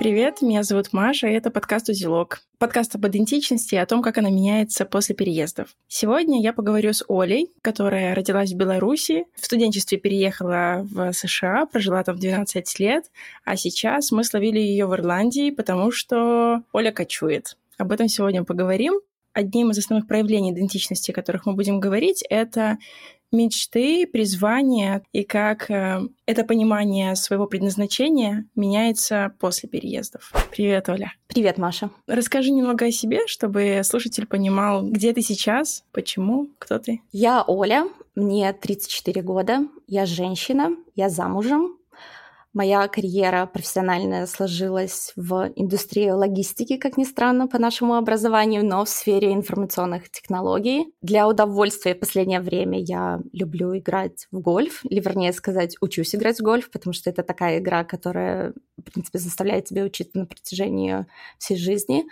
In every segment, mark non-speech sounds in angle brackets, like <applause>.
Привет, меня зовут Маша, и это подкаст «Узелок». Подкаст об идентичности и о том, как она меняется после переездов. Сегодня я поговорю с Олей, которая родилась в Беларуси, в студенчестве переехала в США, прожила там 12 лет, а сейчас мы словили ее в Ирландии, потому что Оля кочует. Об этом сегодня поговорим. Одним из основных проявлений идентичности, о которых мы будем говорить, это мечты, призвания и как э, это понимание своего предназначения меняется после переездов. Привет, Оля. Привет, Маша. Расскажи немного о себе, чтобы слушатель понимал, где ты сейчас, почему, кто ты. Я Оля, мне 34 года, я женщина, я замужем, Моя карьера профессиональная сложилась в индустрии логистики, как ни странно, по нашему образованию, но в сфере информационных технологий. Для удовольствия в последнее время я люблю играть в гольф, или, вернее сказать, учусь играть в гольф, потому что это такая игра, которая, в принципе, заставляет тебя учиться на протяжении всей жизни.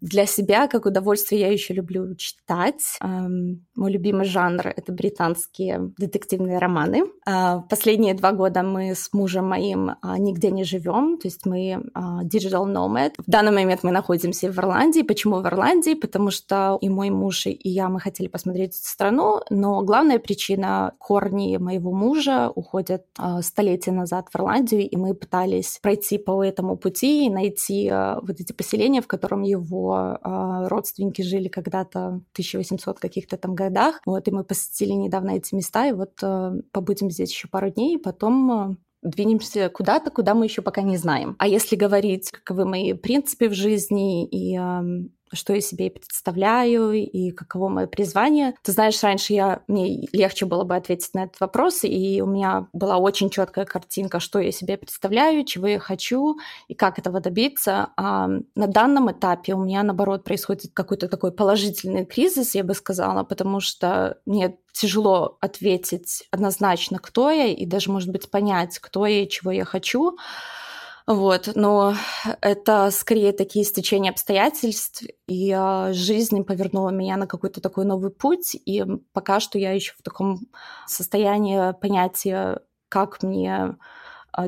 Для себя, как удовольствие, я еще люблю читать. Эм, мой любимый жанр — это британские детективные романы. Э, последние два года мы с мужем моим а, нигде не живем, то есть мы а, digital nomad. В данный момент мы находимся в Ирландии. Почему в Ирландии? Потому что и мой муж, и я, мы хотели посмотреть страну, но главная причина — корни моего мужа уходят а, столетия назад в Ирландию, и мы пытались пройти по этому пути и найти вот эти поселения, в котором его а, родственники жили когда-то в 1800 каких-то там годах. Вот, и мы посетили недавно эти места, и вот а, побудем здесь еще пару дней, и потом а, двинемся куда-то, куда мы еще пока не знаем. А если говорить, каковы мои принципы в жизни и что я себе представляю и каково мое призвание. Ты знаешь, раньше я, мне легче было бы ответить на этот вопрос, и у меня была очень четкая картинка, что я себе представляю, чего я хочу и как этого добиться. А на данном этапе у меня, наоборот, происходит какой-то такой положительный кризис, я бы сказала, потому что мне тяжело ответить однозначно, кто я, и даже, может быть, понять, кто я и чего я хочу. Вот, но это скорее такие стечения обстоятельств, и э, жизнь повернула меня на какой-то такой новый путь, и пока что я еще в таком состоянии понятия, как мне а,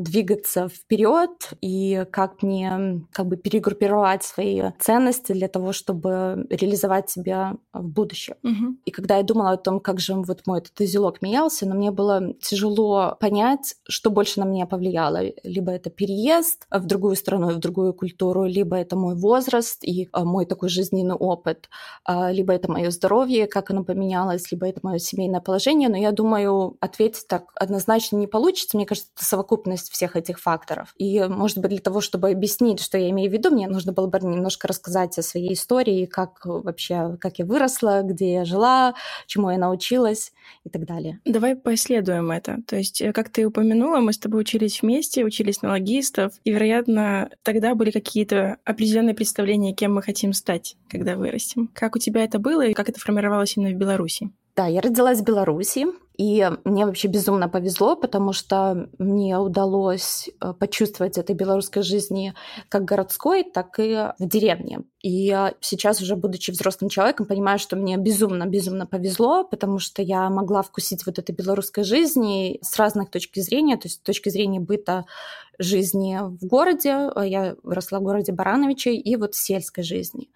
двигаться вперед и как мне как бы перегруппировать свои ценности для того, чтобы реализовать себя в будущем. Угу. И когда я думала о том, как же вот мой этот узелок менялся, но мне было тяжело понять, что больше на меня повлияло. Либо это переезд в другую страну, в другую культуру, либо это мой возраст и а, мой такой жизненный опыт, а, либо это мое здоровье, как оно поменялось, либо это мое семейное положение. Но я думаю, ответить так однозначно не получится. Мне кажется, это совокупность совокупность всех этих факторов. И, может быть, для того, чтобы объяснить, что я имею в виду, мне нужно было бы немножко рассказать о своей истории, как вообще, как я выросла, где я жила, чему я научилась и так далее. Давай поисследуем это. То есть, э, как ты упомянула, мы с тобой учились вместе, учились на логистов, и, вероятно, тогда были какие-то определенные представления, кем мы хотим стать, когда вырастем. Как у тебя это было и как это формировалось именно в Беларуси? Да, я родилась в Беларуси, и мне вообще безумно повезло, потому что мне удалось э, почувствовать этой белорусской жизни как городской, так и в деревне. И сейчас уже, будучи взрослым человеком, понимаю, что мне безумно-безумно повезло, потому что я могла вкусить вот этой белорусской жизни с разных точек зрения, то есть с точки зрения быта жизни в городе, я росла в городе Барановичей, и вот сельской жизни.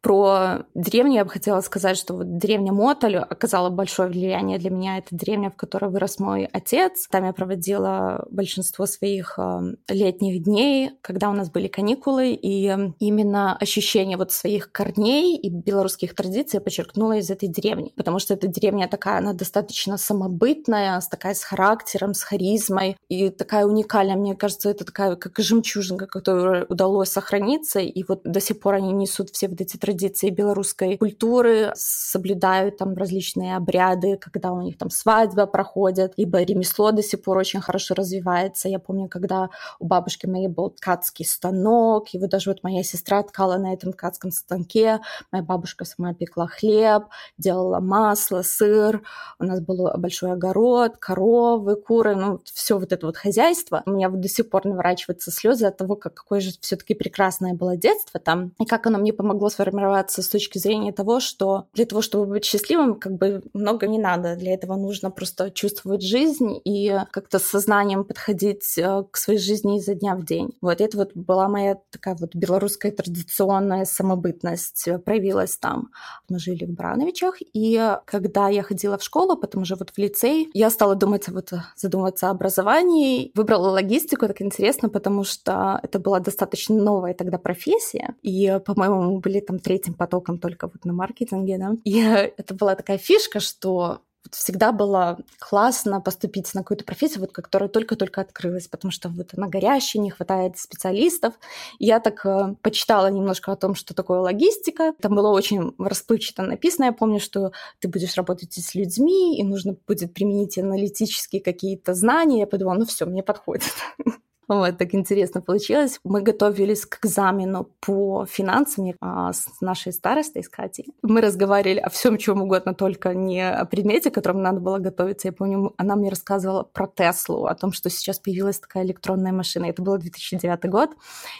Про деревню я бы хотела сказать, что вот деревня Мотоль оказала большое влияние для меня. Это деревня, в которой вырос мой отец. Там я проводила большинство своих э, летних дней, когда у нас были каникулы, и именно ощущение вот своих корней и белорусских традиций я подчеркнула из этой деревни, потому что эта деревня такая, она достаточно самобытная, с такая с характером, с харизмой, и такая уникальная. Мне кажется, это такая как жемчужинка, которая удалось сохраниться, и вот до сих пор они несут все вот эти традиции белорусской культуры, соблюдают там различные обряды, когда у них там свадьба проходит, либо ремесло до сих пор очень хорошо развивается. Я помню, когда у бабушки моей был ткацкий станок, и вот даже вот моя сестра ткала на этом ткацком станке, моя бабушка сама пекла хлеб, делала масло, сыр, у нас был большой огород, коровы, куры, ну, все вот это вот хозяйство. У меня вот до сих пор наворачиваются слезы от того, как, какое же все-таки прекрасное было детство там, и как оно мне помогло сформировать сформироваться с точки зрения того, что для того, чтобы быть счастливым, как бы много не надо. Для этого нужно просто чувствовать жизнь и как-то с сознанием подходить э, к своей жизни изо дня в день. Вот это вот была моя такая вот белорусская традиционная самобытность проявилась там. Мы жили в Брановичах, и когда я ходила в школу, потом уже вот в лицей, я стала думать, вот задумываться о образовании, выбрала логистику, так интересно, потому что это была достаточно новая тогда профессия, и, по-моему, были там третьим потоком только вот на маркетинге, да. И это была такая фишка, что всегда было классно поступить на какую-то профессию, вот, которая только-только открылась, потому что вот она горящая, не хватает специалистов. я так э, почитала немножко о том, что такое логистика. Там было очень расплывчато написано. Я помню, что ты будешь работать с людьми, и нужно будет применить аналитические какие-то знания. Я подумала, ну все, мне подходит. <laughs> Вот, так интересно получилось. Мы готовились к экзамену по финансам а, с нашей старостой, с Катей. Мы разговаривали о всем, чем угодно, только не о предмете, к которому надо было готовиться. Я помню, она мне рассказывала про Теслу, о том, что сейчас появилась такая электронная машина. Это был 2009 год,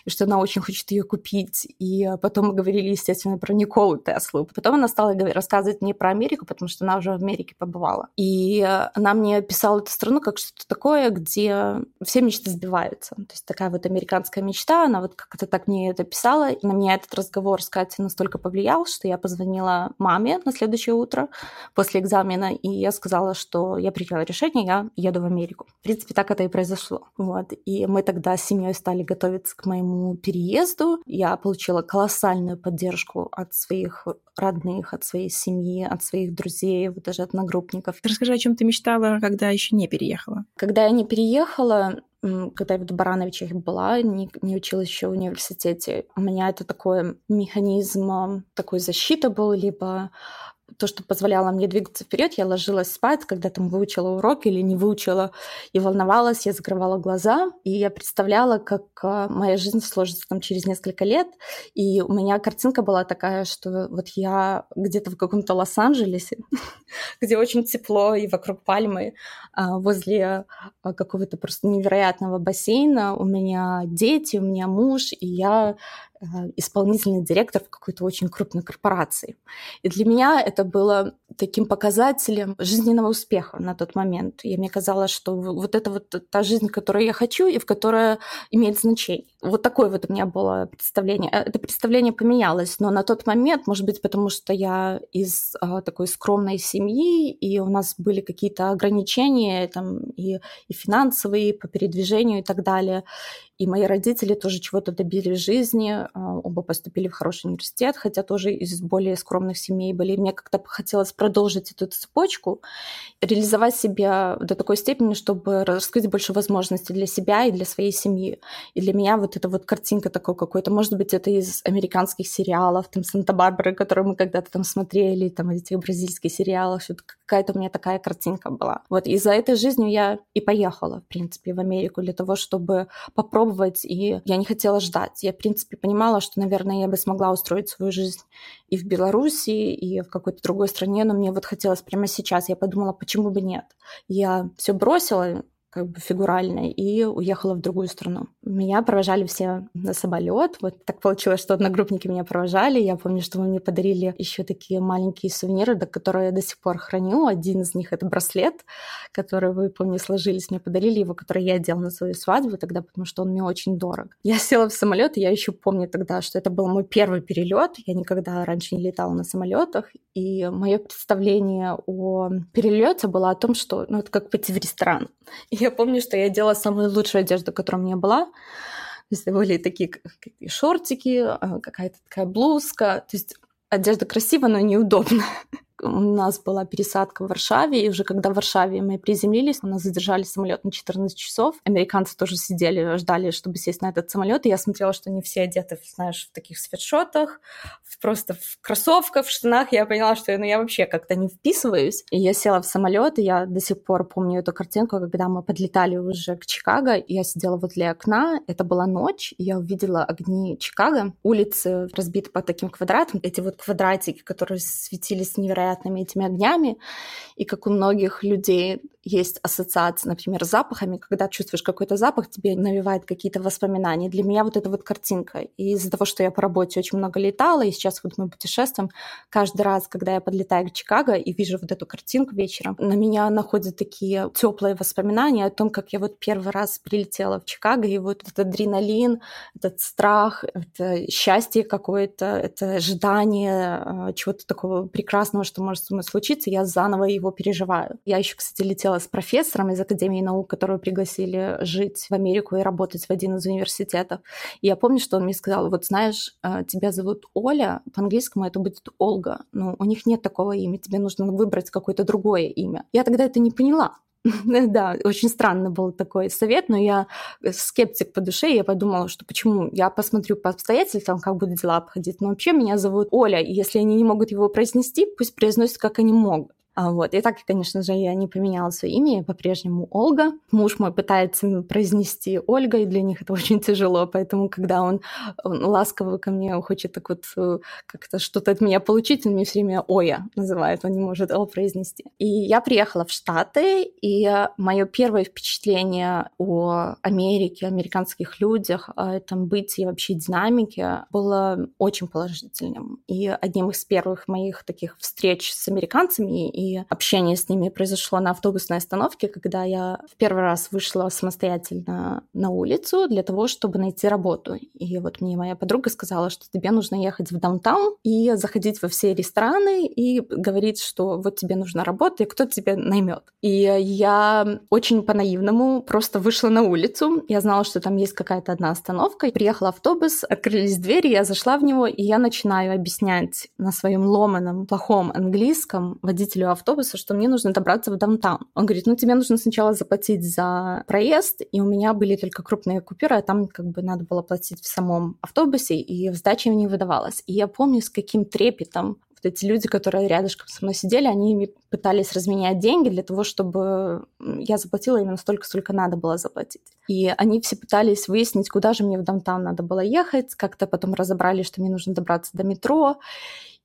и что она очень хочет ее купить. И потом мы говорили, естественно, про Николу Теслу. Потом она стала рассказывать мне про Америку, потому что она уже в Америке побывала. И она мне писала эту страну как что-то такое, где все мечты сбивают нравится. То есть такая вот американская мечта, она вот как-то так мне это писала. И на меня этот разговор с Катей настолько повлиял, что я позвонила маме на следующее утро после экзамена, и я сказала, что я приняла решение, я еду в Америку. В принципе, так это и произошло. Вот. И мы тогда с семьей стали готовиться к моему переезду. Я получила колоссальную поддержку от своих родных, от своей семьи, от своих друзей, вот даже от одногруппников. Расскажи, о чем ты мечтала, когда еще не переехала? Когда я не переехала, когда я в Барановичах была, не, не училась еще в университете, у меня это такой механизм такой защиты был, либо то, что позволяло мне двигаться вперед, я ложилась спать, когда там выучила урок или не выучила и волновалась, я закрывала глаза, и я представляла, как а, моя жизнь сложится там через несколько лет, и у меня картинка была такая, что вот я где-то в каком-то Лос-Анджелесе, <laughs> где очень тепло и вокруг пальмы, а, возле а, какого-то просто невероятного бассейна, у меня дети, у меня муж, и я исполнительный директор в какой-то очень крупной корпорации. И для меня это было таким показателем жизненного успеха на тот момент. И мне казалось, что вот это вот та жизнь, которую я хочу и в которой имеет значение. Вот такое вот у меня было представление. Э, это представление поменялось, но на тот момент, может быть, потому что я из а, такой скромной семьи, и у нас были какие-то ограничения там и, и финансовые, и по передвижению и так далее. И мои родители тоже чего-то добились в жизни, а, оба поступили в хороший университет, хотя тоже из более скромных семей были. мне как-то хотелось продолжить эту цепочку, реализовать себя до такой степени, чтобы раскрыть больше возможностей для себя и для своей семьи. И для меня вот эта вот картинка такой какой-то, может быть, это из американских сериалов, там Санта-Барбара, которые мы когда-то там смотрели, там этих бразильских сериалов, что какая-то у меня такая картинка была. Вот и за этой жизнью я и поехала, в принципе, в Америку для того, чтобы попробовать пробовать, и я не хотела ждать. Я, в принципе, понимала, что, наверное, я бы смогла устроить свою жизнь и в Беларуси, и в какой-то другой стране, но мне вот хотелось прямо сейчас. Я подумала, почему бы нет. Я все бросила, как бы фигурально, и уехала в другую страну. Меня провожали все на самолет. Вот так получилось, что одногруппники меня провожали. Я помню, что вы мне подарили еще такие маленькие сувениры, которые я до сих пор храню. Один из них — это браслет, который вы, помню, сложились, мне подарили его, который я одела на свою свадьбу тогда, потому что он мне очень дорог. Я села в самолет, и я еще помню тогда, что это был мой первый перелет. Я никогда раньше не летала на самолетах, и мое представление о перелете было о том, что ну, это как пойти в ресторан. И я помню, что я делала самую лучшую одежду, которая у меня была. То есть были такие шортики, а, какая-то такая блузка. То есть одежда красивая, но неудобная у нас была пересадка в Варшаве, и уже когда в Варшаве мы приземлились, у нас задержали самолет на 14 часов. Американцы тоже сидели, ждали, чтобы сесть на этот самолет, и я смотрела, что они все одеты, знаешь, в таких свитшотах, просто в кроссовках, в штанах. Я поняла, что ну, я вообще как-то не вписываюсь. И я села в самолет, и я до сих пор помню эту картинку, когда мы подлетали уже к Чикаго, и я сидела возле окна, это была ночь, и я увидела огни Чикаго, улицы разбиты по таким квадратам, эти вот квадратики, которые светились невероятно невероятными этими огнями. И как у многих людей есть ассоциация, например, с запахами, когда чувствуешь какой-то запах, тебе навевает какие-то воспоминания. Для меня вот эта вот картинка. И из-за того, что я по работе очень много летала, и сейчас вот мы путешествуем, каждый раз, когда я подлетаю к Чикаго и вижу вот эту картинку вечером, на меня находят такие теплые воспоминания о том, как я вот первый раз прилетела в Чикаго, и вот этот адреналин, этот страх, это счастье какое-то, это ожидание а, чего-то такого прекрасного, что может со мной случиться, я заново его переживаю. Я еще, кстати, летела с профессором из Академии наук, которого пригласили жить в Америку и работать в один из университетов. И я помню, что он мне сказал, вот знаешь, э, тебя зовут Оля, по-английскому это будет Олга. Ну, у них нет такого имени, тебе нужно выбрать какое-то другое имя. Я тогда это не поняла. <laughs> Да, очень странно был такой совет, но я скептик по душе, и я подумала, что почему? Я посмотрю по обстоятельствам, как будут дела обходить. Но вообще меня зовут Оля, и если они не могут его произнести, пусть произносят, как они могут. А, вот. И так, конечно же, я не поменяла свое имя, я по-прежнему Ольга. Муж мой пытается произнести Ольга, и для них это <laughs> очень тяжело, поэтому, когда он, он ласково ко мне хочет так вот э, как-то что-то от меня получить, он мне все время Оя называет, он не может О произнести. И я приехала в Штаты, и мое первое впечатление о Америке, американских людях, о этом бытии вообще динамике было очень положительным. И одним из первых моих таких встреч с американцами и общение с ними произошло на автобусной остановке, когда я в первый раз вышла самостоятельно на улицу для того, чтобы найти работу. И вот мне моя подруга сказала, что тебе нужно ехать в даунтаун и заходить во все рестораны и говорить, что вот тебе нужна работа, и кто тебя наймет. И я очень по-наивному просто вышла на улицу. Я знала, что там есть какая-то одна остановка. Приехал автобус, открылись двери, я зашла в него, и я начинаю объяснять на своем ломаном, плохом английском водителю автобуса, что мне нужно добраться в даунтаун. Он говорит, ну тебе нужно сначала заплатить за проезд, и у меня были только крупные купюры, а там как бы надо было платить в самом автобусе, и в сдаче не выдавалось. И я помню, с каким трепетом вот эти люди, которые рядышком со мной сидели, они пытались разменять деньги для того, чтобы я заплатила именно столько, сколько надо было заплатить. И они все пытались выяснить, куда же мне в даунтаун надо было ехать, как-то потом разобрали, что мне нужно добраться до метро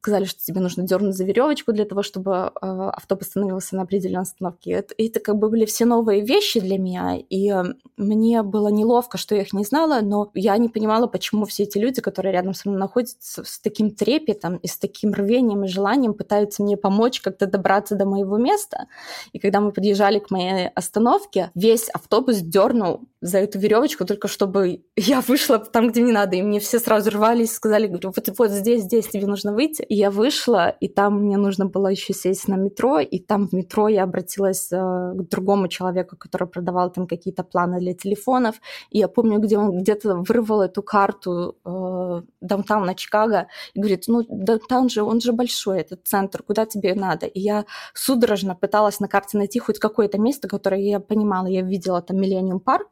сказали, что тебе нужно дернуть за веревочку для того, чтобы э, автобус остановился на определенной остановке. Это, это как бы были все новые вещи для меня, и мне было неловко, что я их не знала, но я не понимала, почему все эти люди, которые рядом со мной находятся, с таким трепетом и с таким рвением и желанием пытаются мне помочь как-то добраться до моего места. И когда мы подъезжали к моей остановке, весь автобус дернул за эту веревочку, только чтобы <laughs> я вышла там, где не надо. И мне все сразу рвались, сказали, говорю, вот, вот здесь, здесь тебе нужно выйти. И я вышла, и там мне нужно было еще сесть на метро, и там в метро я обратилась э, к другому человеку, который продавал там какие-то планы для телефонов. И я помню, где он где-то вырвал эту карту э, даунтауна Чикаго и говорит, ну, даунтаун же, он же большой, этот центр, куда тебе надо? И я судорожно пыталась на карте найти хоть какое-то место, которое я понимала, я видела там Миллениум Парк,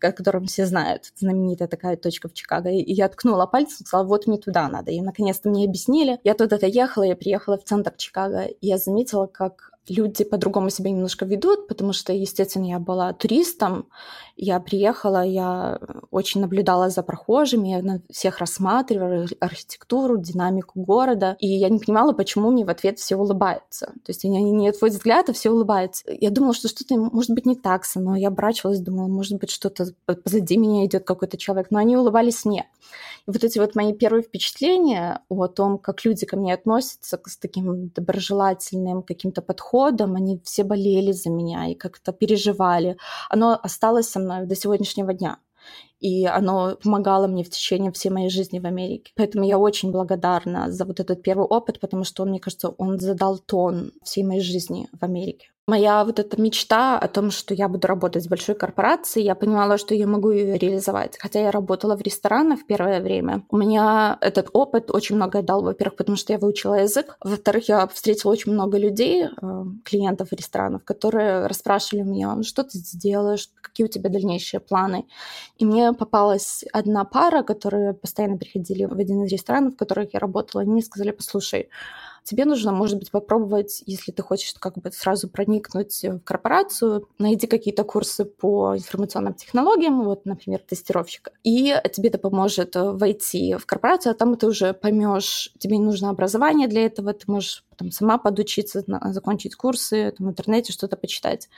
о котором все знают, знаменитая такая точка в Чикаго. И я ткнула пальцем, сказала, вот мне туда надо. И наконец-то мне объяснили. Я туда доехала, я приехала в центр Чикаго, и я заметила, как люди по-другому себя немножко ведут, потому что, естественно, я была туристом, я приехала, я очень наблюдала за прохожими, я всех рассматривала, архитектуру, динамику города, и я не понимала, почему мне в ответ все улыбаются. То есть они не отводят взгляд, а все улыбаются. Я думала, что что-то может быть не так мной, я оборачивалась, думала, может быть, что-то позади меня идет какой-то человек, но они улыбались мне. И вот эти вот мои первые впечатления о том, как люди ко мне относятся с таким доброжелательным каким-то подходом, они все болели за меня и как-то переживали. Оно осталось со мной до сегодняшнего дня и оно помогало мне в течение всей моей жизни в Америке. Поэтому я очень благодарна за вот этот первый опыт, потому что мне кажется, он задал тон всей моей жизни в Америке моя вот эта мечта о том, что я буду работать в большой корпорации, я понимала, что я могу ее реализовать. Хотя я работала в ресторанах первое время. У меня этот опыт очень многое дал, во-первых, потому что я выучила язык. Во-вторых, я встретила очень много людей, э, клиентов ресторанов, которые расспрашивали меня, ну что ты сделаешь, какие у тебя дальнейшие планы. И мне попалась одна пара, которые постоянно приходили в один из ресторанов, в которых я работала, и мне сказали, послушай, тебе нужно, может быть, попробовать, если ты хочешь как бы сразу проникнуть в корпорацию, найди какие-то курсы по информационным технологиям, вот, например, тестировщика, и тебе это поможет войти в корпорацию, а там ты уже поймешь, тебе не нужно образование для этого, ты можешь там, сама подучиться, закончить курсы, там, в интернете что-то почитать.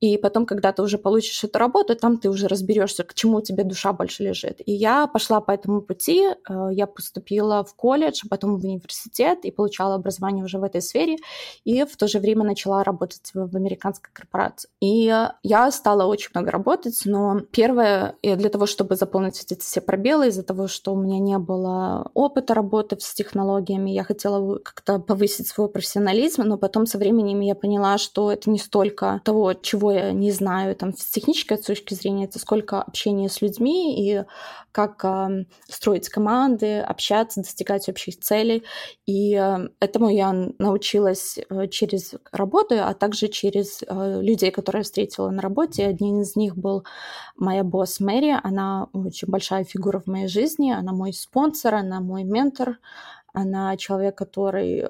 И потом, когда ты уже получишь эту работу, там ты уже разберешься, к чему тебе душа больше лежит. И я пошла по этому пути, э, я поступила в колледж, а потом в университет и получала образование уже в этой сфере, и в то же время начала работать в американской корпорации. И я стала очень много работать, но первое, для того, чтобы заполнить эти все пробелы, из-за того, что у меня не было опыта работы с технологиями, я хотела как-то повысить свой профессионализм, но потом со временем я поняла, что это не столько того, чего я не знаю там с технической точки зрения, это сколько общения с людьми и как э, строить команды, общаться, достигать общих целей. И э, этому я научилась э, через работу, а также через э, людей, которые я встретила на работе. Один из них был моя босс Мэри. Она очень большая фигура в моей жизни. Она мой спонсор, она мой ментор. Она человек, который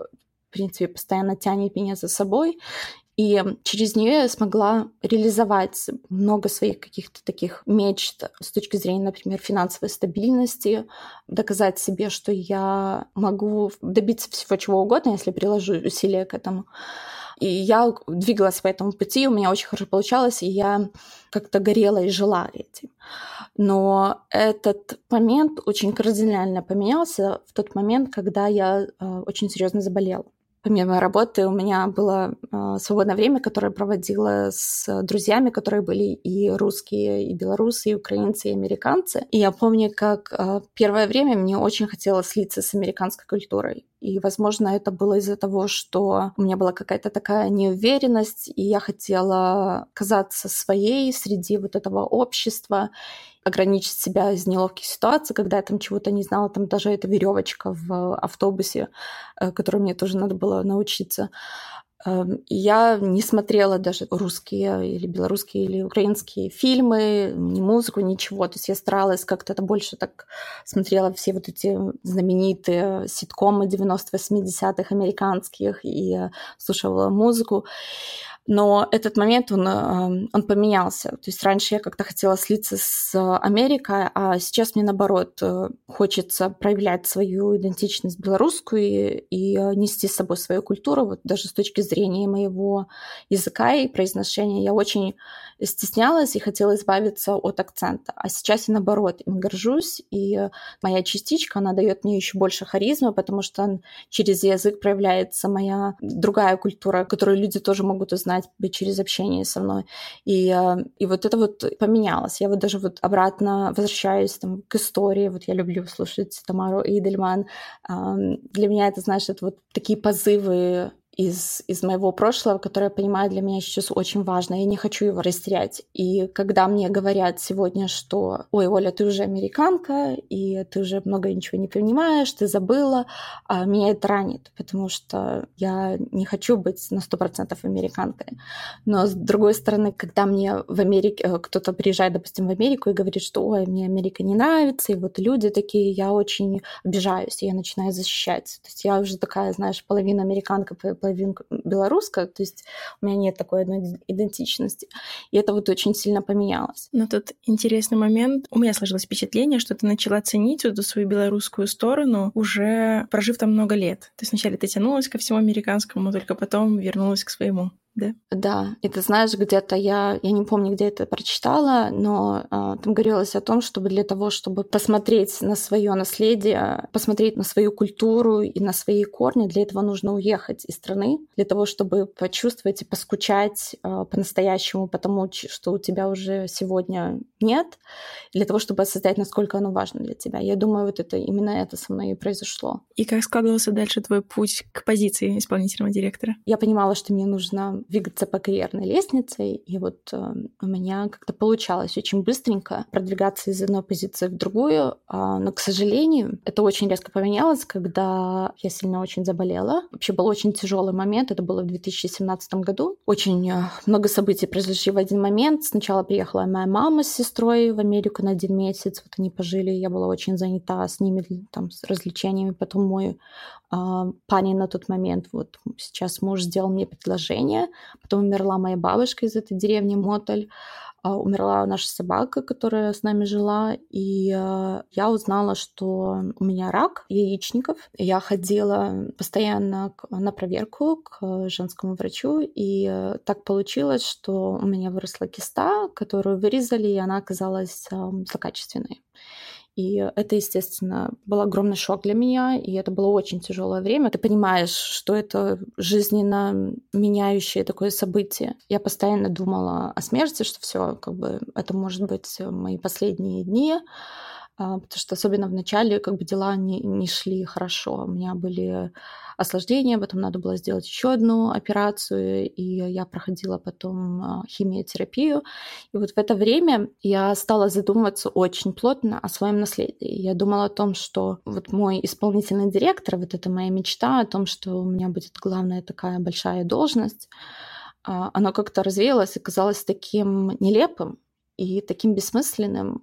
принципе, постоянно тянет меня за собой. И через нее я смогла реализовать много своих каких-то таких мечт с точки зрения, например, финансовой стабильности, доказать себе, что я могу добиться всего чего угодно, если приложу усилия к этому. И я двигалась по этому пути, у меня очень хорошо получалось, и я как-то горела и жила этим. Но этот момент очень кардинально поменялся в тот момент, когда я э, очень серьезно заболела помимо работы у меня было э, свободное время, которое проводила с друзьями, которые были и русские, и белорусы, и украинцы, и американцы. И я помню, как э, первое время мне очень хотелось слиться с американской культурой. И, возможно, это было из-за того, что у меня была какая-то такая неуверенность, и я хотела казаться своей среди вот этого общества ограничить себя из неловких ситуаций, когда я там чего-то не знала, там даже эта веревочка в автобусе, э, которой мне тоже надо было научиться. Эм, я не смотрела даже русские или белорусские или украинские фильмы, ни музыку, ничего. То есть я старалась как-то это больше так смотрела все вот эти знаменитые ситкомы 90-80-х американских и слушала музыку. Но этот момент, он, эм, он поменялся. То есть раньше я как-то хотела слиться с Америкой, а сейчас мне, наоборот, э, хочется проявлять свою идентичность белорусскую и, и нести с собой свою культуру, вот даже с точки зрения моего языка и произношения. Я очень стеснялась и хотела избавиться от акцента. А сейчас я, наоборот, им горжусь, и моя частичка, она дает мне еще больше харизмы, потому что через язык проявляется моя другая культура, которую люди тоже могут узнать через общение со мной. И, э, и вот это вот поменялось. Я вот даже вот обратно возвращаюсь там, к истории. Вот я люблю слушать Тамару Идельман. Для меня это, знаешь, это вот такие позывы из, из моего прошлого, которое понимаю для меня сейчас очень важно. Я не хочу его растерять. И когда мне говорят сегодня, что «Ой, Оля, ты уже американка, и ты уже много ничего не понимаешь, ты забыла», а меня это ранит, потому что я не хочу быть на сто процентов американкой. Но с другой стороны, когда мне в Америке э, кто-то приезжает, допустим, в Америку и говорит, что «Ой, мне Америка не нравится», и вот люди такие, я очень обижаюсь, и я начинаю защищать. То есть я уже такая, знаешь, половина американка, половинку белорусская, то есть у меня нет такой одной идентичности. И это вот очень сильно поменялось. Но тут интересный момент. У меня сложилось впечатление, что ты начала ценить эту свою белорусскую сторону, уже прожив там много лет. То есть вначале ты тянулась ко всему американскому, только потом вернулась к своему да? Да, и ты знаешь, где-то я, я не помню, где это прочитала, но а, там говорилось о том, чтобы для того, чтобы посмотреть на свое наследие, посмотреть на свою культуру и на свои корни, для этого нужно уехать из страны, для того, чтобы почувствовать и поскучать а, по-настоящему, потому что у тебя уже сегодня нет, для того, чтобы осознать, насколько оно важно для тебя. Я думаю, вот это именно это со мной и произошло. И как складывался дальше твой путь к позиции исполнительного директора? Я понимала, что мне нужно двигаться по карьерной лестнице, и вот э, у меня как-то получалось очень быстренько продвигаться из одной позиции в другую, а, но, к сожалению, это очень резко поменялось, когда я сильно очень заболела. Вообще был очень тяжелый момент, это было в 2017 году. Очень э, много событий произошли в один момент. Сначала приехала моя мама с сестрой в Америку на один месяц. Вот они пожили, я была очень занята с ними, там, с развлечениями. Потом мой э, парень на тот момент, вот сейчас муж сделал мне предложение. Потом умерла моя бабушка из этой деревни Моталь. А, умерла наша собака, которая с нами жила, и а, я узнала, что у меня рак яичников. Я ходила постоянно на проверку к женскому врачу, и а, так получилось, что у меня выросла киста, которую вырезали, и она оказалась злокачественной. И это, естественно, был огромный шок для меня, и это было очень тяжелое время. Ты понимаешь, что это жизненно меняющее такое событие. Я постоянно думала о смерти, что все, как бы, это может быть мои последние дни. А, потому что особенно в начале как бы дела не, не шли хорошо. У меня были осложнения, потом надо было сделать еще одну операцию, и я проходила потом а, химиотерапию. И вот в это время я стала задумываться очень плотно о своем наследии. Я думала о том, что вот мой исполнительный директор, вот это моя мечта о том, что у меня будет главная такая большая должность, а, оно как-то развеялось и казалось таким нелепым и таким бессмысленным,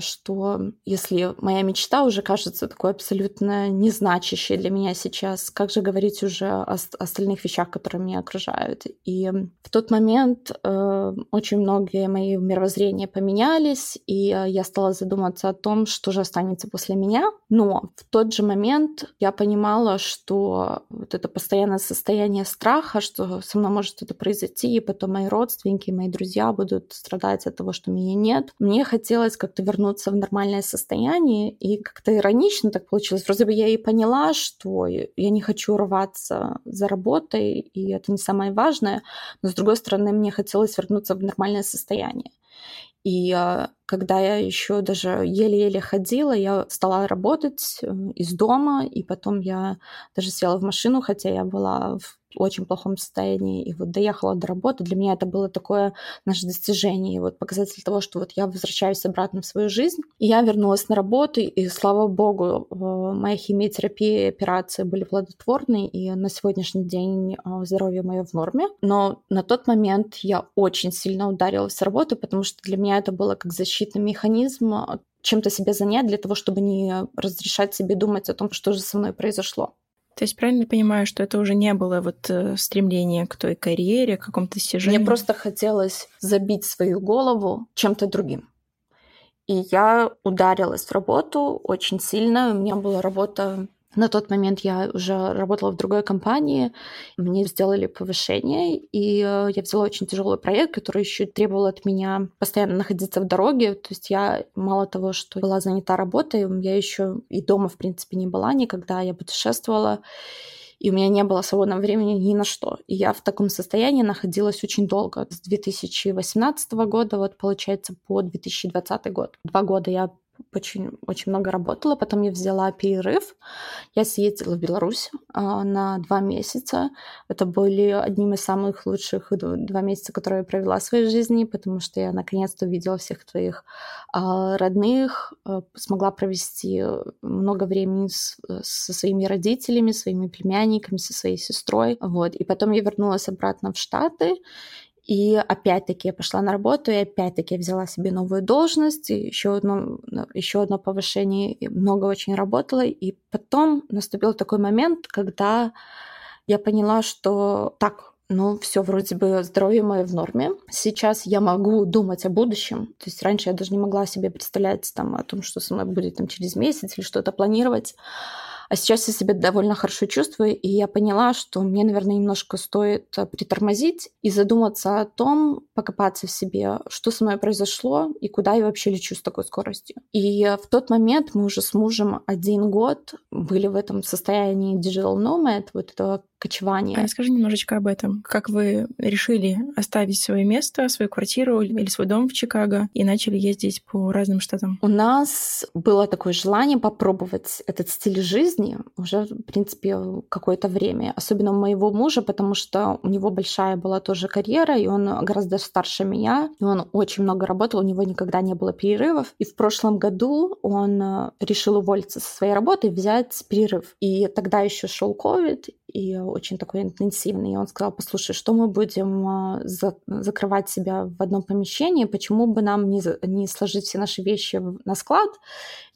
что если моя мечта уже кажется такой абсолютно незначащей для меня сейчас, как же говорить уже о остальных вещах, которые меня окружают? И в тот момент э, очень многие мои мировоззрения поменялись, и э, я стала задуматься о том, что же останется после меня. Но в тот же момент я понимала, что вот это постоянное состояние страха, что со мной может что-то произойти, и потом мои родственники, мои друзья будут страдать от того, что меня нет. Мне хотелось как как-то вернуться в нормальное состояние. И как-то иронично так получилось. Вроде бы я и поняла, что я не хочу рваться за работой, и это не самое важное. Но, с другой стороны, мне хотелось вернуться в нормальное состояние. И а, когда я еще даже еле-еле ходила, я стала работать э, из дома, и потом я даже села в машину, хотя я была в очень плохом состоянии, и вот доехала до работы. Для меня это было такое наше достижение, и вот показатель того, что вот я возвращаюсь обратно в свою жизнь. И я вернулась на работу, и слава богу, моя химиотерапия и операции были плодотворны, и на сегодняшний день э, здоровье мое в норме. Но на тот момент я очень сильно ударилась с работы, потому что для меня это было как защитный механизм а, чем-то себя занять для того, чтобы не разрешать себе думать о том, что же со мной произошло. То есть правильно понимаю, что это уже не было вот э, стремление к той карьере, к какому-то достижению? Мне просто хотелось забить свою голову чем-то другим. И я ударилась в работу очень сильно. У меня была работа на тот момент я уже работала в другой компании, мне сделали повышение, и э, я взяла очень тяжелый проект, который еще требовал от меня постоянно находиться в дороге. То есть я мало того, что была занята работой, я еще и дома, в принципе, не была никогда, я путешествовала и у меня не было свободного времени ни на что. И я в таком состоянии находилась очень долго, с 2018 года, вот получается, по 2020 год. Два года я очень, очень много работала. Потом я взяла перерыв. Я съездила в Беларусь а, на два месяца. Это были одним из самых лучших два месяца, которые я провела в своей жизни, потому что я наконец-то увидела всех твоих а, родных, а, смогла провести много времени с, со своими родителями, своими племянниками, со своей сестрой. Вот. И потом я вернулась обратно в Штаты, и опять-таки я пошла на работу, и опять-таки я взяла себе новую должность, и еще одно, еще одно повышение, и много очень работала. И потом наступил такой момент, когда я поняла, что так, ну, все вроде бы здоровье мое в норме. Сейчас я могу думать о будущем. То есть раньше я даже не могла себе представлять там, о том, что со мной будет там, через месяц или что-то планировать. А сейчас я себя довольно хорошо чувствую, и я поняла, что мне, наверное, немножко стоит э, притормозить и задуматься о том, покопаться в себе, что со мной произошло и куда я вообще лечу с такой скоростью. И в тот момент мы уже с мужем один год были в этом состоянии digital nomad, вот этого кочевания. А расскажи немножечко об этом. Как вы решили оставить свое место, свою квартиру или свой дом в Чикаго и начали ездить по разным штатам? У нас было такое желание попробовать этот стиль жизни уже, в принципе, какое-то время. Особенно у моего мужа, потому что у него большая была тоже карьера, и он гораздо старше меня, и он очень много работал, у него никогда не было перерывов. И в прошлом году он решил уволиться со своей работы и взять перерыв. И тогда еще шел ковид, и очень такой интенсивный. И он сказал, послушай, что мы будем а, за закрывать себя в одном помещении, почему бы нам не, не сложить все наши вещи на склад,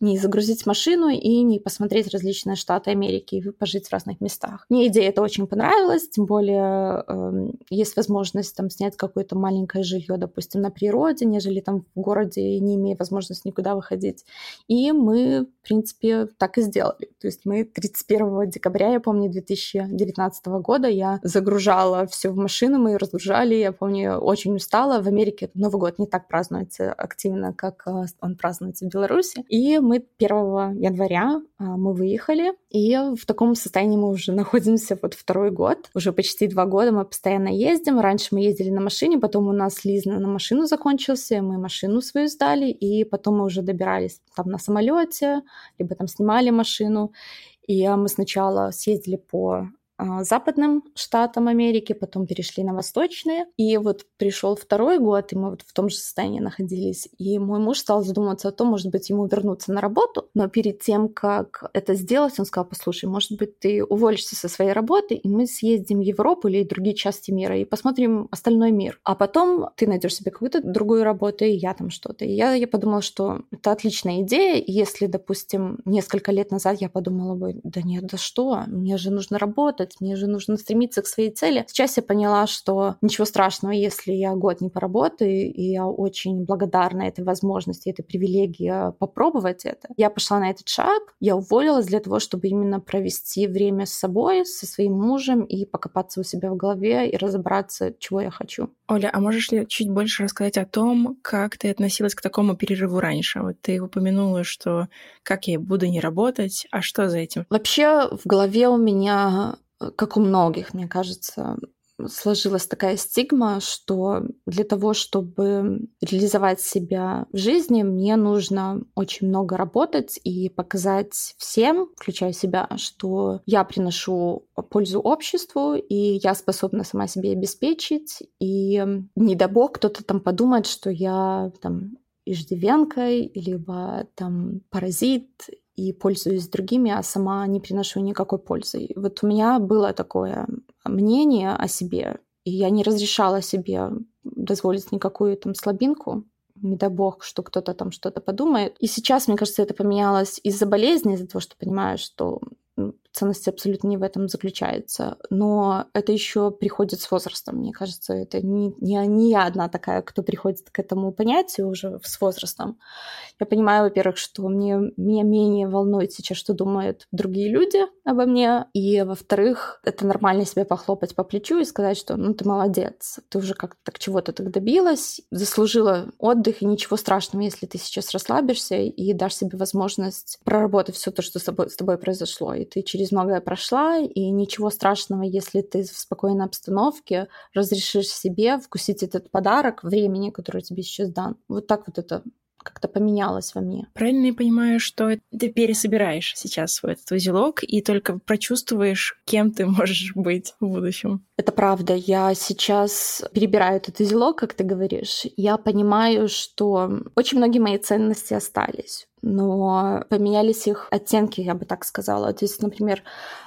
не загрузить машину и не посмотреть различные штаты Америки и пожить в разных местах. Мне идея это очень понравилась, тем более э, есть возможность там снять какое-то маленькое жилье, допустим, на природе, нежели там в городе, не имея возможности никуда выходить. И мы, в принципе, так и сделали. То есть мы 31 декабря, я помню, 2019 года я загружала все в машину, мы ее разгружали, я помню, очень устала. В Америке Новый год не так празднуется активно, как э, он празднуется в Беларуси. И мы 1 января а, мы выехали, и в таком состоянии мы уже находимся вот второй год. Уже почти два года мы постоянно ездим. Раньше мы ездили на машине, потом у нас лиз на машину закончился, мы машину свою сдали, и потом мы уже добирались там на самолете, либо там снимали машину. И мы сначала съездили по западным штатам Америки, потом перешли на восточные. И вот пришел второй год, и мы вот в том же состоянии находились. И мой муж стал задумываться о том, может быть, ему вернуться на работу. Но перед тем, как это сделать, он сказал, послушай, может быть, ты уволишься со своей работы, и мы съездим в Европу или другие части мира и посмотрим остальной мир. А потом ты найдешь себе какую-то другую работу, и я там что-то. И я, я подумала, что это отличная идея. Если, допустим, несколько лет назад я подумала бы, да нет, да что, мне же нужно работать, делать, мне же нужно стремиться к своей цели. Сейчас я поняла, что ничего страшного, если я год не поработаю, и я очень благодарна этой возможности, этой привилегии попробовать это. Я пошла на этот шаг, я уволилась для того, чтобы именно провести время с собой, со своим мужем и покопаться у себя в голове и разобраться, чего я хочу. Оля, а можешь ли чуть больше рассказать о том, как ты относилась к такому перерыву раньше? Вот ты упомянула, что как я буду не работать, а что за этим? Вообще в голове у меня как у многих, мне кажется, сложилась такая стигма, что для того, чтобы реализовать себя в жизни, мне нужно очень много работать и показать всем, включая себя, что я приношу пользу обществу, и я способна сама себе обеспечить, и не дай бог кто-то там подумает, что я там иждивенкой, либо там паразит и пользуюсь другими, а сама не приношу никакой пользы. И вот у меня было такое мнение о себе, и я не разрешала себе дозволить никакую там слабинку, не дай бог, что кто-то там что-то подумает. И сейчас, мне кажется, это поменялось из-за болезни, из-за того, что понимаю, что ценность абсолютно не в этом заключается. Но это еще приходит с возрастом. Мне кажется, это не, не, не я одна такая, кто приходит к этому понятию уже с возрастом. Я понимаю, во-первых, что мне, меня менее волнует сейчас, что думают другие люди обо мне. И, во-вторых, это нормально себе похлопать по плечу и сказать, что ну ты молодец, ты уже как-то так чего-то так добилась, заслужила отдых, и ничего страшного, если ты сейчас расслабишься и дашь себе возможность проработать все то, что с тобой, с тобой произошло. И ты через многое прошла, и ничего страшного, если ты в спокойной обстановке разрешишь себе вкусить этот подарок времени, который тебе сейчас дан. Вот так вот это как-то поменялось во мне. Правильно я понимаю, что ты пересобираешь сейчас свой этот узелок и только прочувствуешь, кем ты можешь быть в будущем? Это правда. Я сейчас перебираю этот узелок, как ты говоришь. Я понимаю, что очень многие мои ценности остались но поменялись их оттенки, я бы так сказала. То есть, например,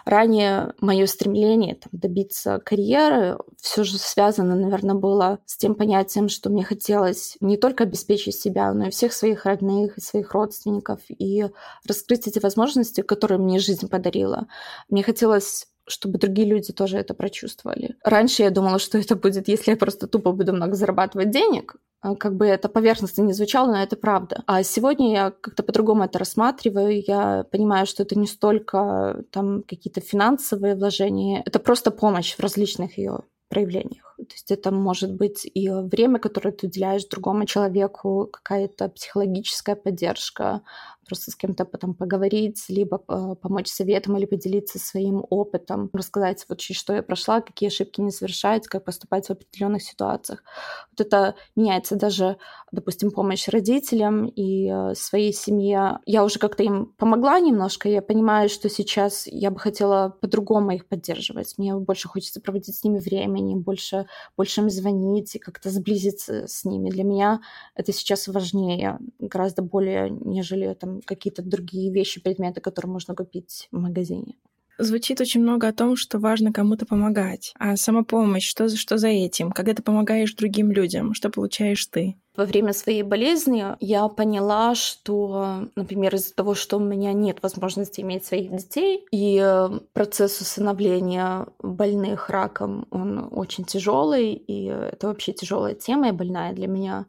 ранее мое стремление там, добиться карьеры все же связано, наверное, было с тем понятием, что мне хотелось не только обеспечить себя, но и всех своих родных, и своих родственников, и раскрыть эти возможности, которые мне жизнь подарила. Мне хотелось чтобы другие люди тоже это прочувствовали. Раньше я думала, что это будет, если я просто тупо буду много зарабатывать денег, а, как бы это поверхностно не звучало, но это правда. А сегодня я как-то по-другому это рассматриваю. Я понимаю, что это не столько там какие-то финансовые вложения, это просто помощь в различных ее проявлениях. То есть это может быть и время, которое ты уделяешь другому человеку, какая-то психологическая поддержка, просто с кем-то потом поговорить, либо э, помочь советом или поделиться своим опытом, рассказать вот что я прошла, какие ошибки не совершать, как поступать в определенных ситуациях. Вот это меняется даже, допустим, помощь родителям и э, своей семье. Я уже как-то им помогла немножко, я понимаю, что сейчас я бы хотела по-другому их поддерживать. Мне больше хочется проводить с ними времени, больше, больше им звонить и как-то сблизиться с ними. Для меня это сейчас важнее, гораздо более, нежели там какие-то другие вещи, предметы, которые можно купить в магазине. Звучит очень много о том, что важно кому-то помогать. А самопомощь, что, что за этим? Когда ты помогаешь другим людям, что получаешь ты? Во время своей болезни я поняла, что, например, из-за того, что у меня нет возможности иметь своих детей, и э, процесс усыновления больных раком, он очень тяжелый, и это вообще тяжелая тема и больная для меня,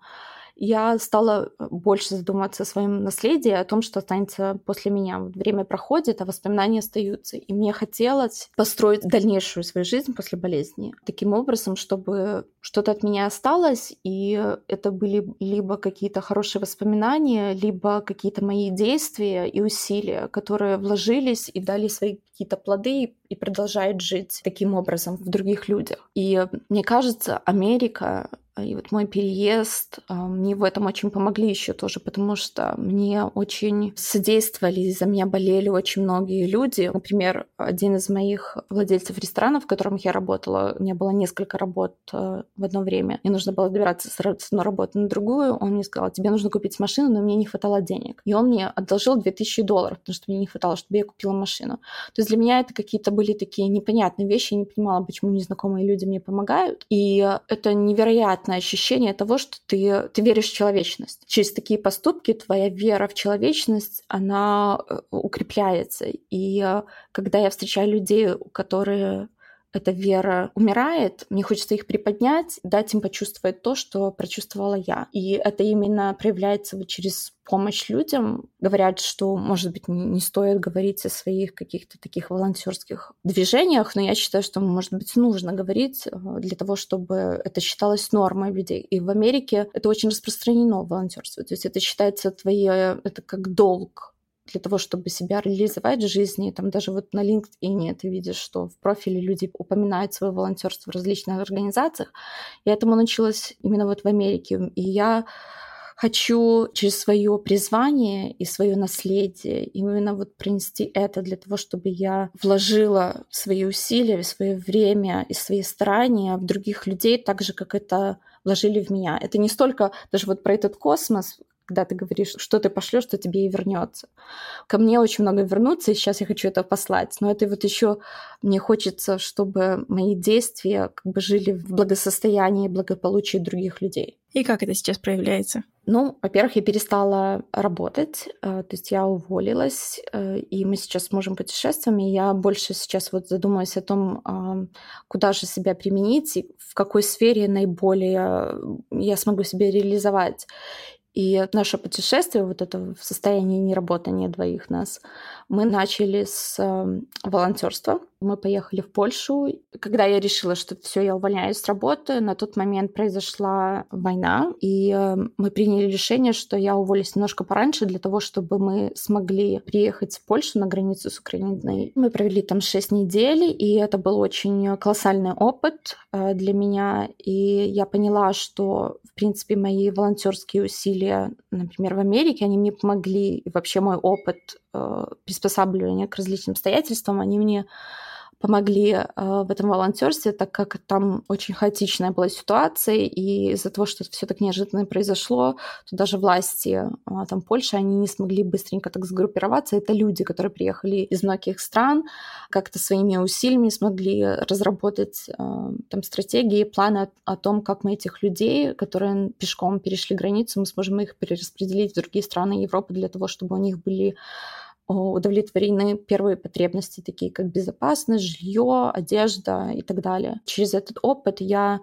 я стала э, больше задумываться о своем наследии, о том, что останется после меня. Время проходит, а воспоминания остаются. И мне хотелось построить дальнейшую свою жизнь после болезни таким образом, чтобы что-то от меня осталось, и это были либо какие-то хорошие воспоминания, либо какие-то мои действия и усилия, которые вложились и дали свои какие-то плоды и продолжают жить таким образом в других людях. И мне кажется, Америка и вот мой переезд а, мне в этом очень помогли еще тоже, потому что мне очень содействовали, за меня болели очень многие люди. Например, один из моих владельцев ресторана, в котором я работала, у меня было несколько работ а, в одно время. Мне нужно было добираться с одной работы на другую. Он мне сказал, тебе нужно купить машину, но мне не хватало денег. И он мне одолжил 2000 долларов, потому что мне не хватало, чтобы я купила машину. То есть для меня это какие-то были такие непонятные вещи. Я не понимала, почему незнакомые люди мне помогают. И это невероятно приятное ощущение того, что ты, ты веришь в человечность. Через такие поступки твоя вера в человечность, она э, укрепляется. И э, когда я встречаю людей, которые эта вера умирает, мне хочется их приподнять, дать им почувствовать то, что прочувствовала я. И это именно проявляется вот через помощь людям. Говорят, что, может быть, не стоит говорить о своих каких-то таких волонтерских движениях, но я считаю, что, может быть, нужно говорить э, для того, чтобы это считалось нормой людей. И в Америке это очень распространено, волонтерство. То есть это считается твое, это как долг для того, чтобы себя реализовать в жизни. Там даже вот на LinkedIn ты видишь, что в профиле люди упоминают свое волонтерство в различных организациях. И этому началось именно вот в Америке. И я хочу через свое призвание и свое наследие именно вот принести это для того, чтобы я вложила свои усилия, свое время и свои старания в других людей, так же, как это вложили в меня. Это не столько даже вот про этот космос, когда ты говоришь, что ты пошлешь, что тебе и вернется. Ко мне очень много вернуться, и сейчас я хочу это послать. Но это вот еще мне хочется, чтобы мои действия как бы жили в благосостоянии и благополучии других людей. И как это сейчас проявляется? Ну, во-первых, я перестала работать, э, то есть я уволилась, э, и мы сейчас можем путешествовать. Я больше сейчас вот задумываюсь о том, куда же себя применить и в какой сфере наиболее я смогу себя реализовать. И наше путешествие, вот это в состоянии неработания двоих нас, мы начали с э, волонтерства. Мы поехали в Польшу. Когда я решила, что все, я увольняюсь с работы, на тот момент произошла война, и э, мы приняли решение, что я уволюсь немножко пораньше для того, чтобы мы смогли приехать в Польшу на границу с Украиной. Мы провели там шесть недель, и это был очень колоссальный опыт э, для меня. И я поняла, что, в принципе, мои волонтерские усилия, например, в Америке, они мне помогли, и вообще мой опыт приспосабливания к различным обстоятельствам, они мне помогли э, в этом волонтерстве, так как там очень хаотичная была ситуация, и из-за того, что все так неожиданно произошло, то даже власти э, там Польши, они не смогли быстренько так сгруппироваться. Это люди, которые приехали из многих стран, как-то своими усилиями смогли разработать там стратегии, планы о том, как мы этих людей, которые пешком перешли границу, мы сможем их перераспределить в другие страны Европы для того, чтобы у них были удовлетворены первые потребности, такие как безопасность, жилье, одежда и так далее. Через этот опыт я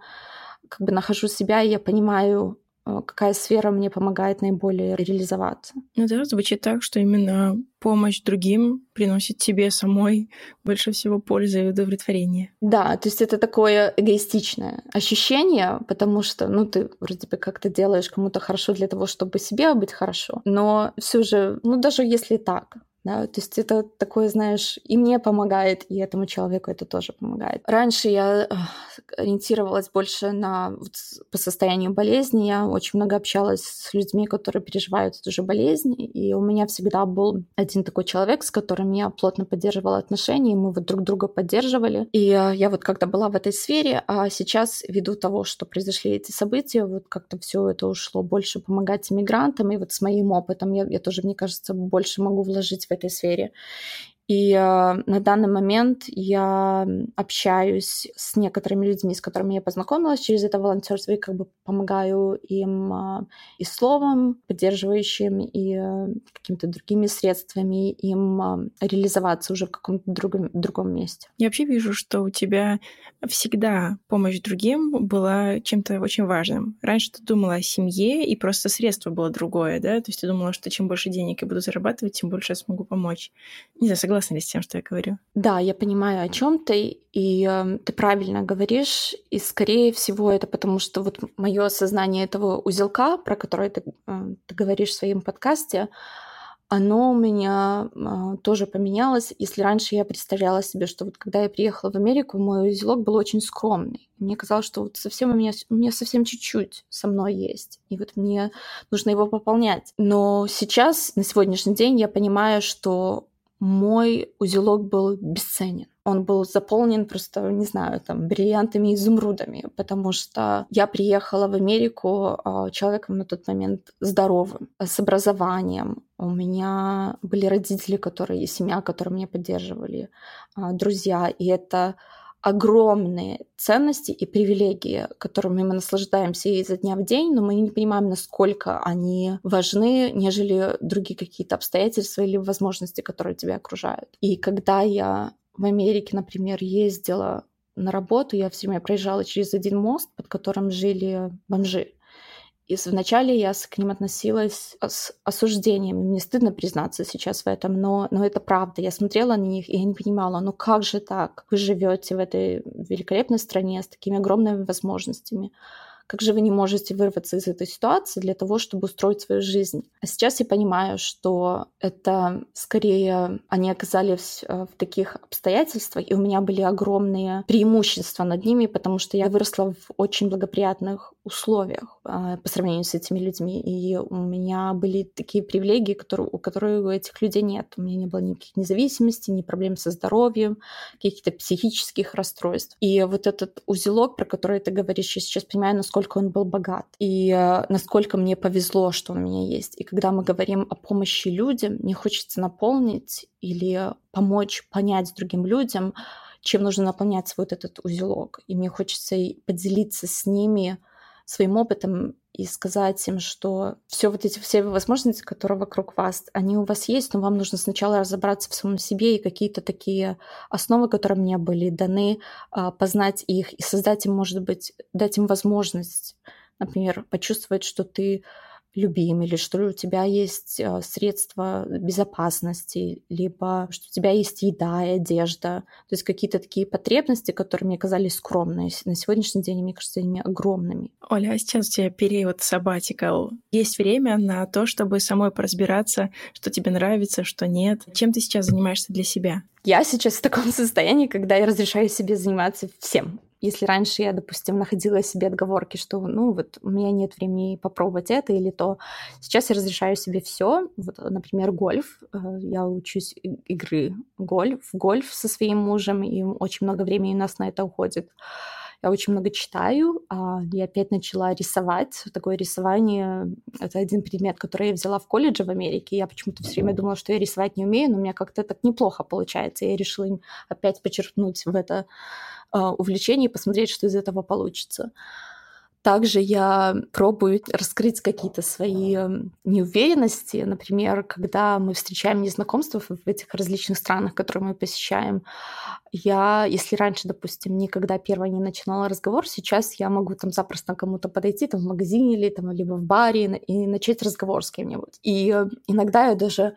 как бы нахожу себя, и я понимаю, э, какая сфера мне помогает наиболее реализоваться. Ну да, звучит так, что именно помощь другим приносит тебе самой больше всего пользы и удовлетворения. Да, то есть это такое эгоистичное ощущение, потому что, ну, ты вроде бы как-то делаешь кому-то хорошо для того, чтобы себе быть хорошо, но все же, ну, даже если так, да, то есть это такое, знаешь, и мне помогает, и этому человеку это тоже помогает. Раньше я ориентировалась больше на вот, по состоянию болезни, я очень много общалась с людьми, которые переживают эту же болезнь, и у меня всегда был один такой человек, с которым я плотно поддерживала отношения, и мы вот друг друга поддерживали. И я вот когда была в этой сфере, а сейчас ввиду того, что произошли эти события, вот как-то все это ушло больше помогать иммигрантам, и вот с моим опытом я, я тоже, мне кажется, больше могу вложить в этой сфере. И э, на данный момент я общаюсь с некоторыми людьми, с которыми я познакомилась через это волонтерство, и как бы помогаю им э, и словом поддерживающим, и э, какими-то другими средствами им реализоваться уже в каком-то другом, другом месте. Я вообще вижу, что у тебя всегда помощь другим была чем-то очень важным. Раньше ты думала о семье, и просто средство было другое, да? То есть ты думала, что чем больше денег я буду зарабатывать, тем больше я смогу помочь. Не знаю, согласна ли с тем, что я говорю? Да, я понимаю, о чем ты, и э, ты правильно говоришь, и скорее всего это потому, что вот мое осознание этого узелка, про который ты, э, ты говоришь в своем подкасте, оно у меня э, тоже поменялось. Если раньше я представляла себе, что вот когда я приехала в Америку, мой узелок был очень скромный. Мне казалось, что вот совсем у меня, у меня совсем чуть-чуть со мной есть. И вот мне нужно его пополнять. Но сейчас, на сегодняшний день, я понимаю, что мой узелок был бесценен. Он был заполнен просто, не знаю, там, бриллиантами и изумрудами, потому что я приехала в Америку а, человеком на тот момент здоровым, с образованием. У меня были родители, которые, семья, которые меня поддерживали, а, друзья, и это огромные ценности и привилегии, которыми мы наслаждаемся изо дня в день, но мы не понимаем, насколько они важны, нежели другие какие-то обстоятельства или возможности, которые тебя окружают. И когда я в Америке, например, ездила на работу, я все время проезжала через один мост, под которым жили бомжи. И вначале я к ним относилась с осуждением. Мне стыдно признаться сейчас в этом, но, но это правда. Я смотрела на них, и я не понимала, ну как же так? Вы живете в этой великолепной стране с такими огромными возможностями. Как же вы не можете вырваться из этой ситуации для того, чтобы устроить свою жизнь? А сейчас я понимаю, что это скорее они оказались э, в таких обстоятельствах, и у меня были огромные преимущества над ними, потому что я выросла в очень благоприятных условиях а, по сравнению с этими людьми. И у меня были такие привилегии, которые, у которых у этих людей нет. У меня не было никаких независимостей, ни проблем со здоровьем, каких-то психических расстройств. И вот этот узелок, про который ты говоришь, я сейчас понимаю, насколько он был богат и э, насколько мне повезло, что он у меня есть. И когда мы говорим о помощи людям, мне хочется наполнить или помочь понять другим людям, чем нужно наполнять вот этот узелок. И мне хочется поделиться с ними своим опытом и сказать им, что все вот эти все возможности, которые вокруг вас, они у вас есть, но вам нужно сначала разобраться в самом себе и какие-то такие основы, которые мне были даны, а, познать их и создать им, может быть, дать им возможность, например, почувствовать, что ты любим, или что у тебя есть э, средства безопасности, либо что у тебя есть еда и одежда. То есть какие-то такие потребности, которые мне казались скромными. На сегодняшний день, мне кажется, они огромными. Оля, а сейчас у тебя период сабатикал. Есть время на то, чтобы самой поразбираться, что тебе нравится, что нет. Чем ты сейчас занимаешься для себя? Я сейчас в таком состоянии, когда я разрешаю себе заниматься всем. Если раньше я, допустим, находила себе отговорки, что, ну, вот у меня нет времени попробовать это или то, сейчас я разрешаю себе все. Вот, например, гольф. Э, я учусь игры гольф, гольф со своим мужем, и очень много времени у нас на это уходит. Я очень много читаю. А, я опять начала рисовать. Такое рисование — это один предмет, который я взяла в колледже в Америке. Я почему-то все время думала, что я рисовать не умею, но у меня как-то так неплохо получается. Я решила опять почерпнуть в это а, увлечение и посмотреть, что из этого получится. Также я пробую раскрыть какие-то свои неуверенности. Например, когда мы встречаем незнакомство в этих различных странах, которые мы посещаем, я, если раньше, допустим, никогда первая не начинала разговор, сейчас я могу там запросто кому-то подойти там в магазине или там либо в баре и начать разговор с кем-нибудь. И иногда я даже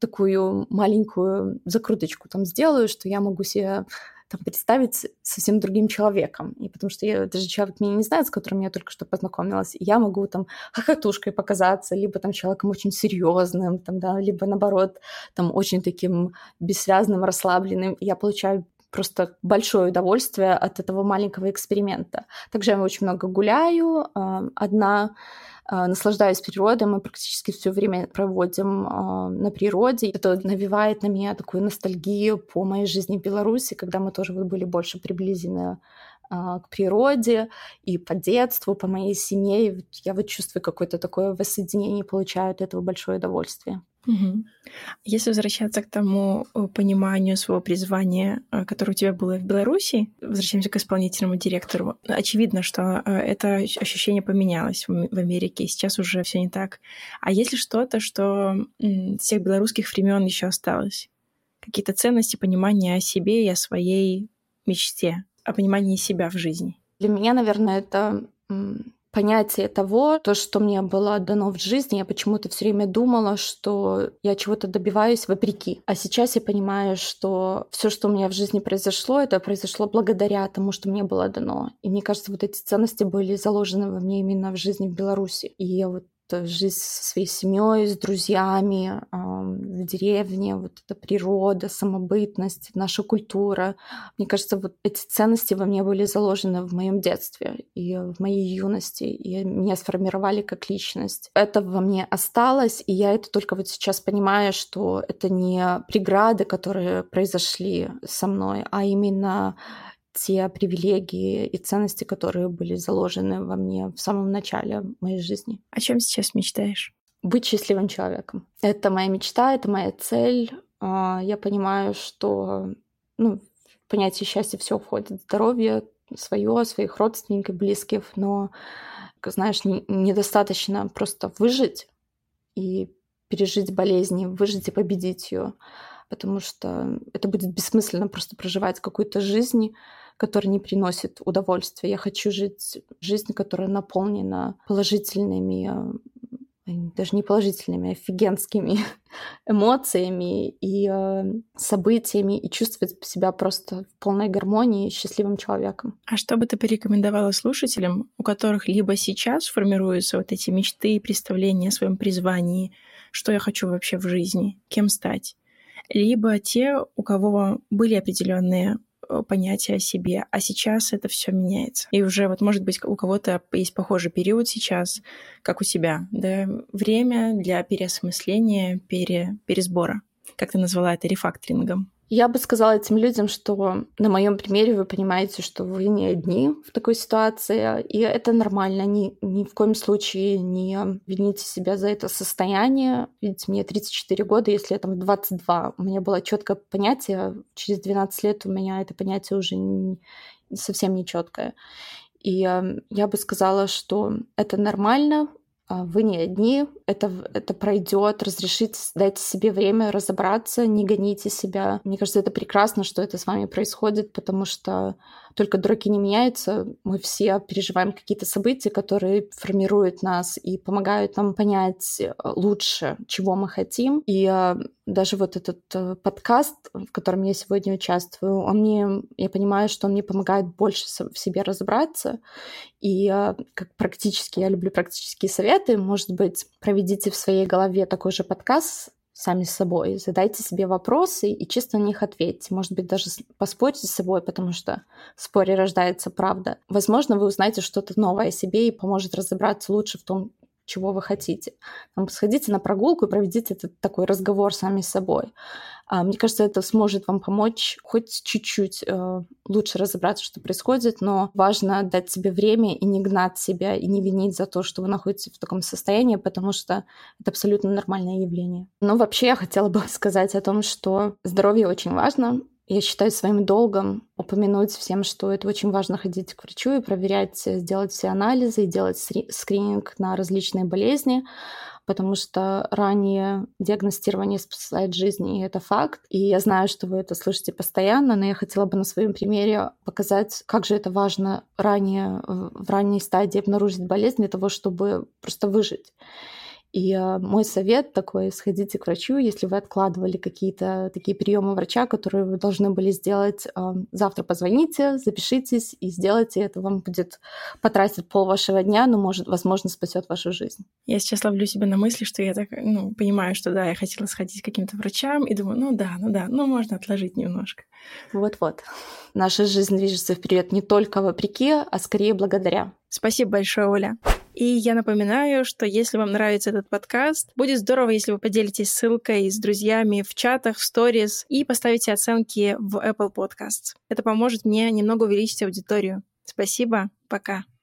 такую маленькую закруточку там сделаю, что я могу себе там, представить совсем другим человеком. И потому что я, даже человек меня не знает, с которым я только что познакомилась, и я могу там хохотушкой показаться, либо там человеком очень серьезным, там, да, либо наоборот, там очень таким бессвязным, расслабленным. Я получаю просто большое удовольствие от этого маленького эксперимента. Также я очень много гуляю, а, одна а, наслаждаюсь природой, мы практически все время проводим а, на природе. Это навевает на меня такую ностальгию по моей жизни в Беларуси, когда мы тоже были больше приближены а, к природе и по детству, по моей семье. Я вот чувствую какое-то такое воссоединение, получаю от этого большое удовольствие. Угу. Если возвращаться к тому э, пониманию своего призвания, э, которое у тебя было в Беларуси, возвращаемся к исполнительному директору, очевидно, что э, это ощущение поменялось в Америке, сейчас уже все не так. А если что-то, что с тех белорусских времен еще осталось? Какие-то ценности, понимания о себе и о своей мечте, о понимании себя в жизни? Для меня, наверное, это понятие того, то, что мне было дано в жизни, я почему-то все время думала, что я чего-то добиваюсь вопреки. А сейчас я понимаю, что все, что у меня в жизни произошло, это произошло благодаря тому, что мне было дано. И мне кажется, вот эти ценности были заложены во мне именно в жизни в Беларуси. И я вот жизнь со своей семьей, с друзьями, в деревне, вот эта природа, самобытность, наша культура. Мне кажется, вот эти ценности во мне были заложены в моем детстве и в моей юности, и меня сформировали как личность. Это во мне осталось, и я это только вот сейчас понимаю, что это не преграды, которые произошли со мной, а именно те привилегии и ценности, которые были заложены во мне в самом начале моей жизни. О чем сейчас мечтаешь? Быть счастливым человеком. Это моя мечта, это моя цель. А, я понимаю, что ну, в понятие счастья все входит. Здоровье свое, своих родственников, близких, но, знаешь, недостаточно просто выжить и пережить болезни, выжить и победить ее, потому что это будет бессмысленно просто проживать какую-то жизнь, который не приносит удовольствия. Я хочу жить жизнь, которая наполнена положительными даже не положительными, а офигенскими <laughs> эмоциями и э, событиями, и чувствовать себя просто в полной гармонии счастливым человеком. А что бы ты порекомендовала слушателям, у которых либо сейчас формируются вот эти мечты и представления о своем призвании, что я хочу вообще в жизни, кем стать, либо те, у кого были определенные понятие о себе, а сейчас это все меняется. И уже вот, может быть, у кого-то есть похожий период сейчас, как у тебя, да, время для переосмысления, пере, пересбора. Как ты назвала это рефакторингом? Я бы сказала этим людям, что на моем примере вы понимаете, что вы не одни в такой ситуации, и это нормально. Ни, ни в коем случае не вините себя за это состояние. Видите, мне 34 года, если я там 22, у меня было четкое понятие, через 12 лет у меня это понятие уже не, совсем не четкое. И э, я бы сказала, что это нормально, вы не одни, это, это пройдет, разрешите, дайте себе время разобраться, не гоните себя. Мне кажется, это прекрасно, что это с вами происходит, потому что только дураки не меняются. Мы все переживаем какие-то события, которые формируют нас и помогают нам понять э, лучше, чего мы хотим. И э, даже вот этот э, подкаст, в котором я сегодня участвую, он мне, я понимаю, что он мне помогает больше в себе разобраться. И как практически, я люблю практические советы, может быть, проведите в своей голове такой же подкаст сами с собой, задайте себе вопросы и чисто на них ответьте. Может быть, даже поспорьте с собой, потому что в споре рождается правда. Возможно, вы узнаете что-то новое о себе и поможет разобраться лучше в том, чего вы хотите. Там, сходите на прогулку и проведите этот такой разговор сами с собой. А, мне кажется, это сможет вам помочь хоть чуть-чуть э, лучше разобраться, что происходит, но важно дать себе время и не гнать себя, и не винить за то, что вы находитесь в таком состоянии, потому что это абсолютно нормальное явление. Но вообще я хотела бы <laughs> сказать о том, что здоровье очень важно, я считаю своим долгом упомянуть всем, что это очень важно ходить к врачу и проверять, сделать все анализы и делать скрининг на различные болезни, потому что ранее диагностирование спасает жизни, и это факт. И я знаю, что вы это слышите постоянно, но я хотела бы на своем примере показать, как же это важно ранее, в ранней стадии обнаружить болезнь для того, чтобы просто выжить. И э, мой совет такой, сходите к врачу, если вы откладывали какие-то такие приемы врача, которые вы должны были сделать, э, завтра позвоните, запишитесь и сделайте. Это вам будет потратить пол вашего дня, но, может, возможно, спасет вашу жизнь. Я сейчас ловлю себя на мысли, что я так, ну, понимаю, что да, я хотела сходить к каким-то врачам, и думаю, ну да, ну да, ну можно отложить немножко. Вот-вот. Наша жизнь движется вперед не только вопреки, а скорее благодаря. Спасибо большое, Оля. И я напоминаю, что если вам нравится этот подкаст, будет здорово, если вы поделитесь ссылкой с друзьями в чатах, в сторис и поставите оценки в Apple Podcasts. Это поможет мне немного увеличить аудиторию. Спасибо, пока.